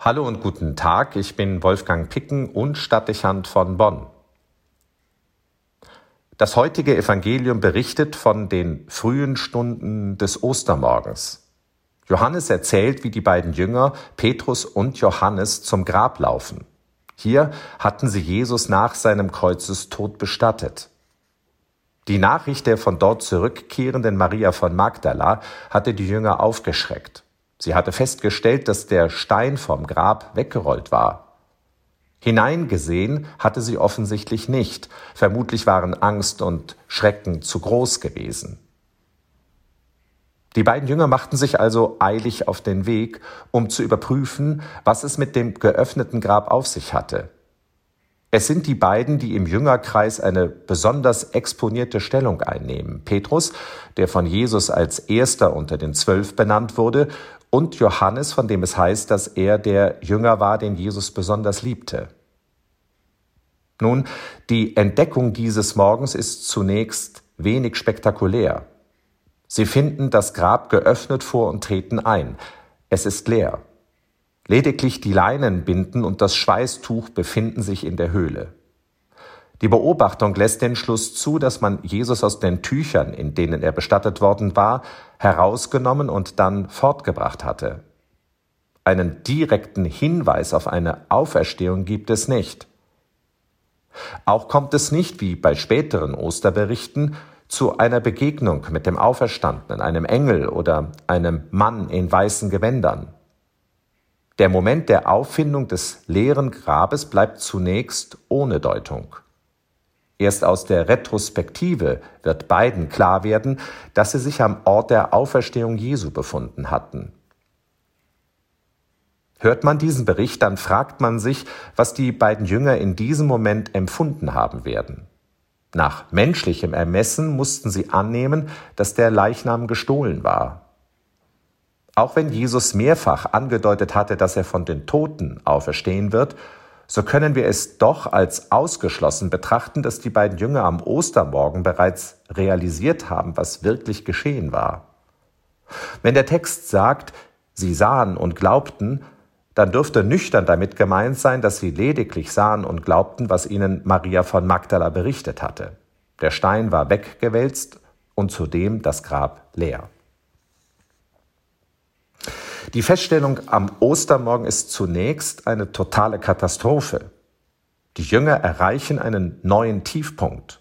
Hallo und guten Tag, ich bin Wolfgang Picken und Stadtdechant von Bonn. Das heutige Evangelium berichtet von den frühen Stunden des Ostermorgens. Johannes erzählt, wie die beiden Jünger Petrus und Johannes zum Grab laufen. Hier hatten sie Jesus nach seinem Kreuzestod bestattet. Die Nachricht der von dort zurückkehrenden Maria von Magdala hatte die Jünger aufgeschreckt. Sie hatte festgestellt, dass der Stein vom Grab weggerollt war. Hineingesehen hatte sie offensichtlich nicht, vermutlich waren Angst und Schrecken zu groß gewesen. Die beiden Jünger machten sich also eilig auf den Weg, um zu überprüfen, was es mit dem geöffneten Grab auf sich hatte. Es sind die beiden, die im Jüngerkreis eine besonders exponierte Stellung einnehmen. Petrus, der von Jesus als erster unter den Zwölf benannt wurde, und Johannes, von dem es heißt, dass er der Jünger war, den Jesus besonders liebte. Nun, die Entdeckung dieses Morgens ist zunächst wenig spektakulär. Sie finden das Grab geöffnet vor und treten ein. Es ist leer. Lediglich die Leinenbinden und das Schweißtuch befinden sich in der Höhle. Die Beobachtung lässt den Schluss zu, dass man Jesus aus den Tüchern, in denen er bestattet worden war, herausgenommen und dann fortgebracht hatte. Einen direkten Hinweis auf eine Auferstehung gibt es nicht. Auch kommt es nicht, wie bei späteren Osterberichten, zu einer Begegnung mit dem Auferstandenen, einem Engel oder einem Mann in weißen Gewändern. Der Moment der Auffindung des leeren Grabes bleibt zunächst ohne Deutung. Erst aus der Retrospektive wird beiden klar werden, dass sie sich am Ort der Auferstehung Jesu befunden hatten. Hört man diesen Bericht, dann fragt man sich, was die beiden Jünger in diesem Moment empfunden haben werden. Nach menschlichem Ermessen mussten sie annehmen, dass der Leichnam gestohlen war. Auch wenn Jesus mehrfach angedeutet hatte, dass er von den Toten auferstehen wird, so können wir es doch als ausgeschlossen betrachten, dass die beiden Jünger am Ostermorgen bereits realisiert haben, was wirklich geschehen war. Wenn der Text sagt, sie sahen und glaubten, dann dürfte nüchtern damit gemeint sein, dass sie lediglich sahen und glaubten, was ihnen Maria von Magdala berichtet hatte. Der Stein war weggewälzt und zudem das Grab leer. Die Feststellung am Ostermorgen ist zunächst eine totale Katastrophe. Die Jünger erreichen einen neuen Tiefpunkt.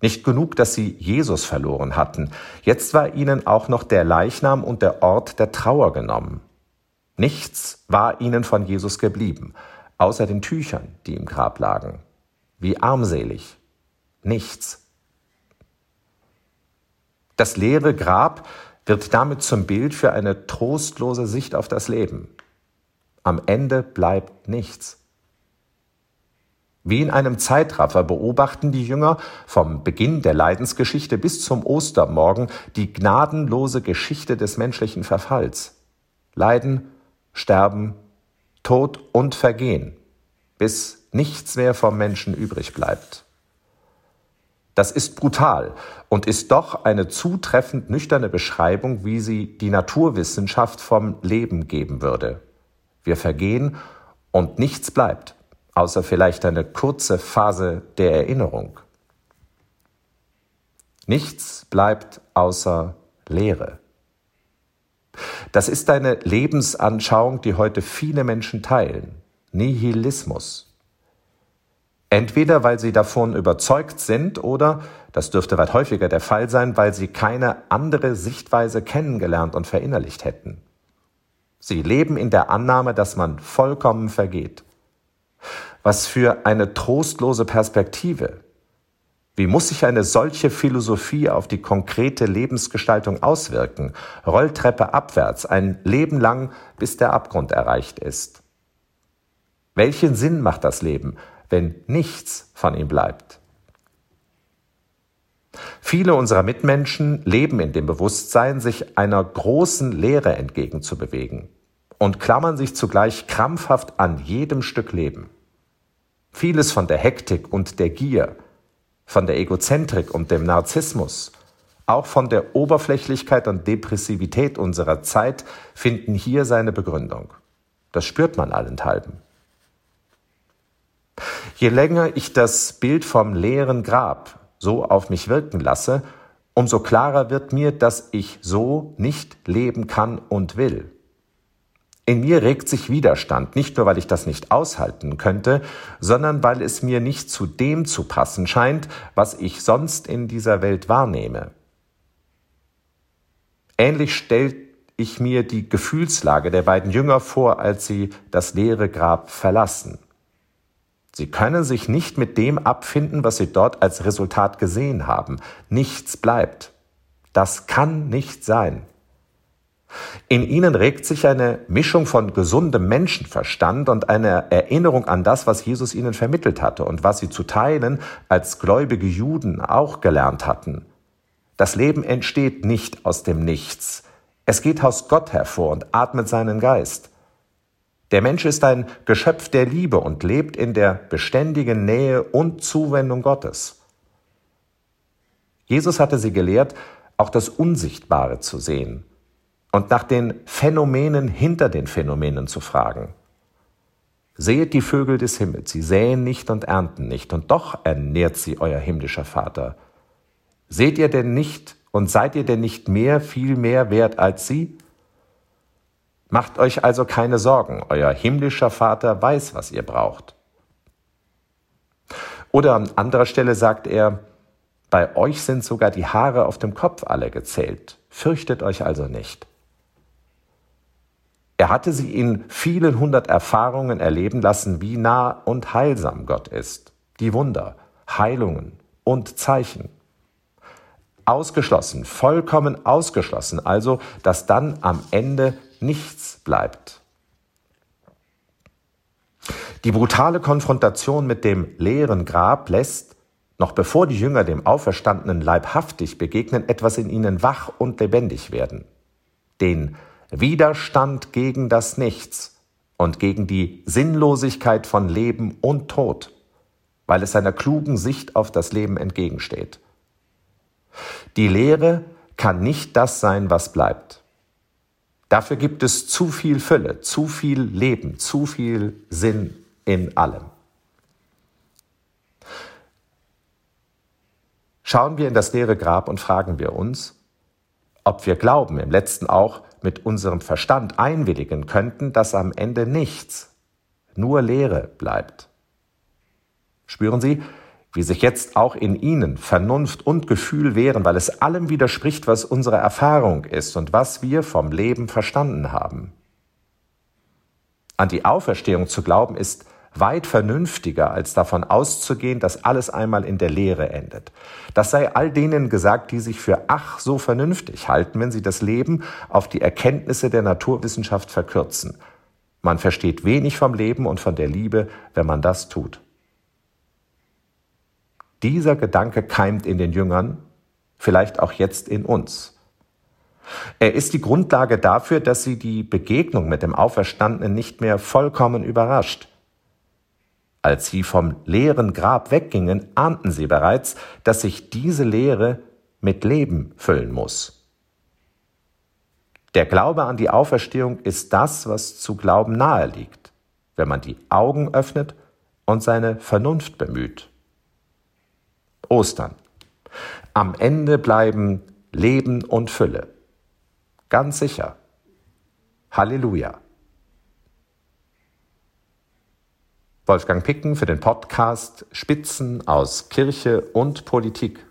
Nicht genug, dass sie Jesus verloren hatten, jetzt war ihnen auch noch der Leichnam und der Ort der Trauer genommen. Nichts war ihnen von Jesus geblieben, außer den Tüchern, die im Grab lagen. Wie armselig. Nichts. Das leere Grab wird damit zum Bild für eine trostlose Sicht auf das Leben. Am Ende bleibt nichts. Wie in einem Zeitraffer beobachten die Jünger vom Beginn der Leidensgeschichte bis zum Ostermorgen die gnadenlose Geschichte des menschlichen Verfalls. Leiden, Sterben, Tod und Vergehen, bis nichts mehr vom Menschen übrig bleibt. Das ist brutal und ist doch eine zutreffend nüchterne Beschreibung, wie sie die Naturwissenschaft vom Leben geben würde. Wir vergehen und nichts bleibt, außer vielleicht eine kurze Phase der Erinnerung. Nichts bleibt außer Leere. Das ist eine Lebensanschauung, die heute viele Menschen teilen. Nihilismus. Entweder weil sie davon überzeugt sind oder, das dürfte weit häufiger der Fall sein, weil sie keine andere Sichtweise kennengelernt und verinnerlicht hätten. Sie leben in der Annahme, dass man vollkommen vergeht. Was für eine trostlose Perspektive. Wie muss sich eine solche Philosophie auf die konkrete Lebensgestaltung auswirken? Rolltreppe abwärts, ein Leben lang, bis der Abgrund erreicht ist. Welchen Sinn macht das Leben? Wenn nichts von ihm bleibt. Viele unserer Mitmenschen leben in dem Bewusstsein, sich einer großen Leere entgegenzubewegen und klammern sich zugleich krampfhaft an jedem Stück Leben. Vieles von der Hektik und der Gier, von der Egozentrik und dem Narzissmus, auch von der Oberflächlichkeit und Depressivität unserer Zeit finden hier seine Begründung. Das spürt man allenthalben. Je länger ich das Bild vom leeren Grab so auf mich wirken lasse, umso klarer wird mir, dass ich so nicht leben kann und will. In mir regt sich Widerstand, nicht nur weil ich das nicht aushalten könnte, sondern weil es mir nicht zu dem zu passen scheint, was ich sonst in dieser Welt wahrnehme. Ähnlich stellt ich mir die Gefühlslage der beiden Jünger vor, als sie das leere Grab verlassen. Sie können sich nicht mit dem abfinden, was sie dort als Resultat gesehen haben. Nichts bleibt. Das kann nicht sein. In ihnen regt sich eine Mischung von gesundem Menschenverstand und einer Erinnerung an das, was Jesus ihnen vermittelt hatte und was sie zu teilen als gläubige Juden auch gelernt hatten. Das Leben entsteht nicht aus dem Nichts. Es geht aus Gott hervor und atmet seinen Geist. Der Mensch ist ein Geschöpf der Liebe und lebt in der beständigen Nähe und Zuwendung Gottes. Jesus hatte sie gelehrt, auch das Unsichtbare zu sehen und nach den Phänomenen hinter den Phänomenen zu fragen. Sehet die Vögel des Himmels, sie säen nicht und ernten nicht, und doch ernährt sie euer himmlischer Vater. Seht ihr denn nicht und seid ihr denn nicht mehr, viel mehr wert als sie? Macht euch also keine Sorgen, euer himmlischer Vater weiß, was ihr braucht. Oder an anderer Stelle sagt er, bei euch sind sogar die Haare auf dem Kopf alle gezählt, fürchtet euch also nicht. Er hatte sie in vielen hundert Erfahrungen erleben lassen, wie nah und heilsam Gott ist, die Wunder, Heilungen und Zeichen. Ausgeschlossen, vollkommen ausgeschlossen, also dass dann am Ende nichts bleibt. Die brutale Konfrontation mit dem leeren Grab lässt, noch bevor die Jünger dem Auferstandenen leibhaftig begegnen, etwas in ihnen wach und lebendig werden. Den Widerstand gegen das Nichts und gegen die Sinnlosigkeit von Leben und Tod, weil es einer klugen Sicht auf das Leben entgegensteht. Die Lehre kann nicht das sein, was bleibt. Dafür gibt es zu viel Fülle, zu viel Leben, zu viel Sinn in allem. Schauen wir in das leere Grab und fragen wir uns, ob wir glauben, im letzten auch mit unserem Verstand einwilligen könnten, dass am Ende nichts, nur Leere bleibt. Spüren Sie, wie sich jetzt auch in ihnen Vernunft und Gefühl wehren, weil es allem widerspricht, was unsere Erfahrung ist und was wir vom Leben verstanden haben. An die Auferstehung zu glauben ist weit vernünftiger, als davon auszugehen, dass alles einmal in der Lehre endet. Das sei all denen gesagt, die sich für ach so vernünftig halten, wenn sie das Leben auf die Erkenntnisse der Naturwissenschaft verkürzen. Man versteht wenig vom Leben und von der Liebe, wenn man das tut. Dieser Gedanke keimt in den Jüngern, vielleicht auch jetzt in uns. Er ist die Grundlage dafür, dass sie die Begegnung mit dem Auferstandenen nicht mehr vollkommen überrascht. Als sie vom leeren Grab weggingen, ahnten sie bereits, dass sich diese Leere mit Leben füllen muss. Der Glaube an die Auferstehung ist das, was zu glauben nahe liegt, wenn man die Augen öffnet und seine Vernunft bemüht. Ostern. Am Ende bleiben Leben und Fülle. Ganz sicher. Halleluja. Wolfgang Picken für den Podcast Spitzen aus Kirche und Politik.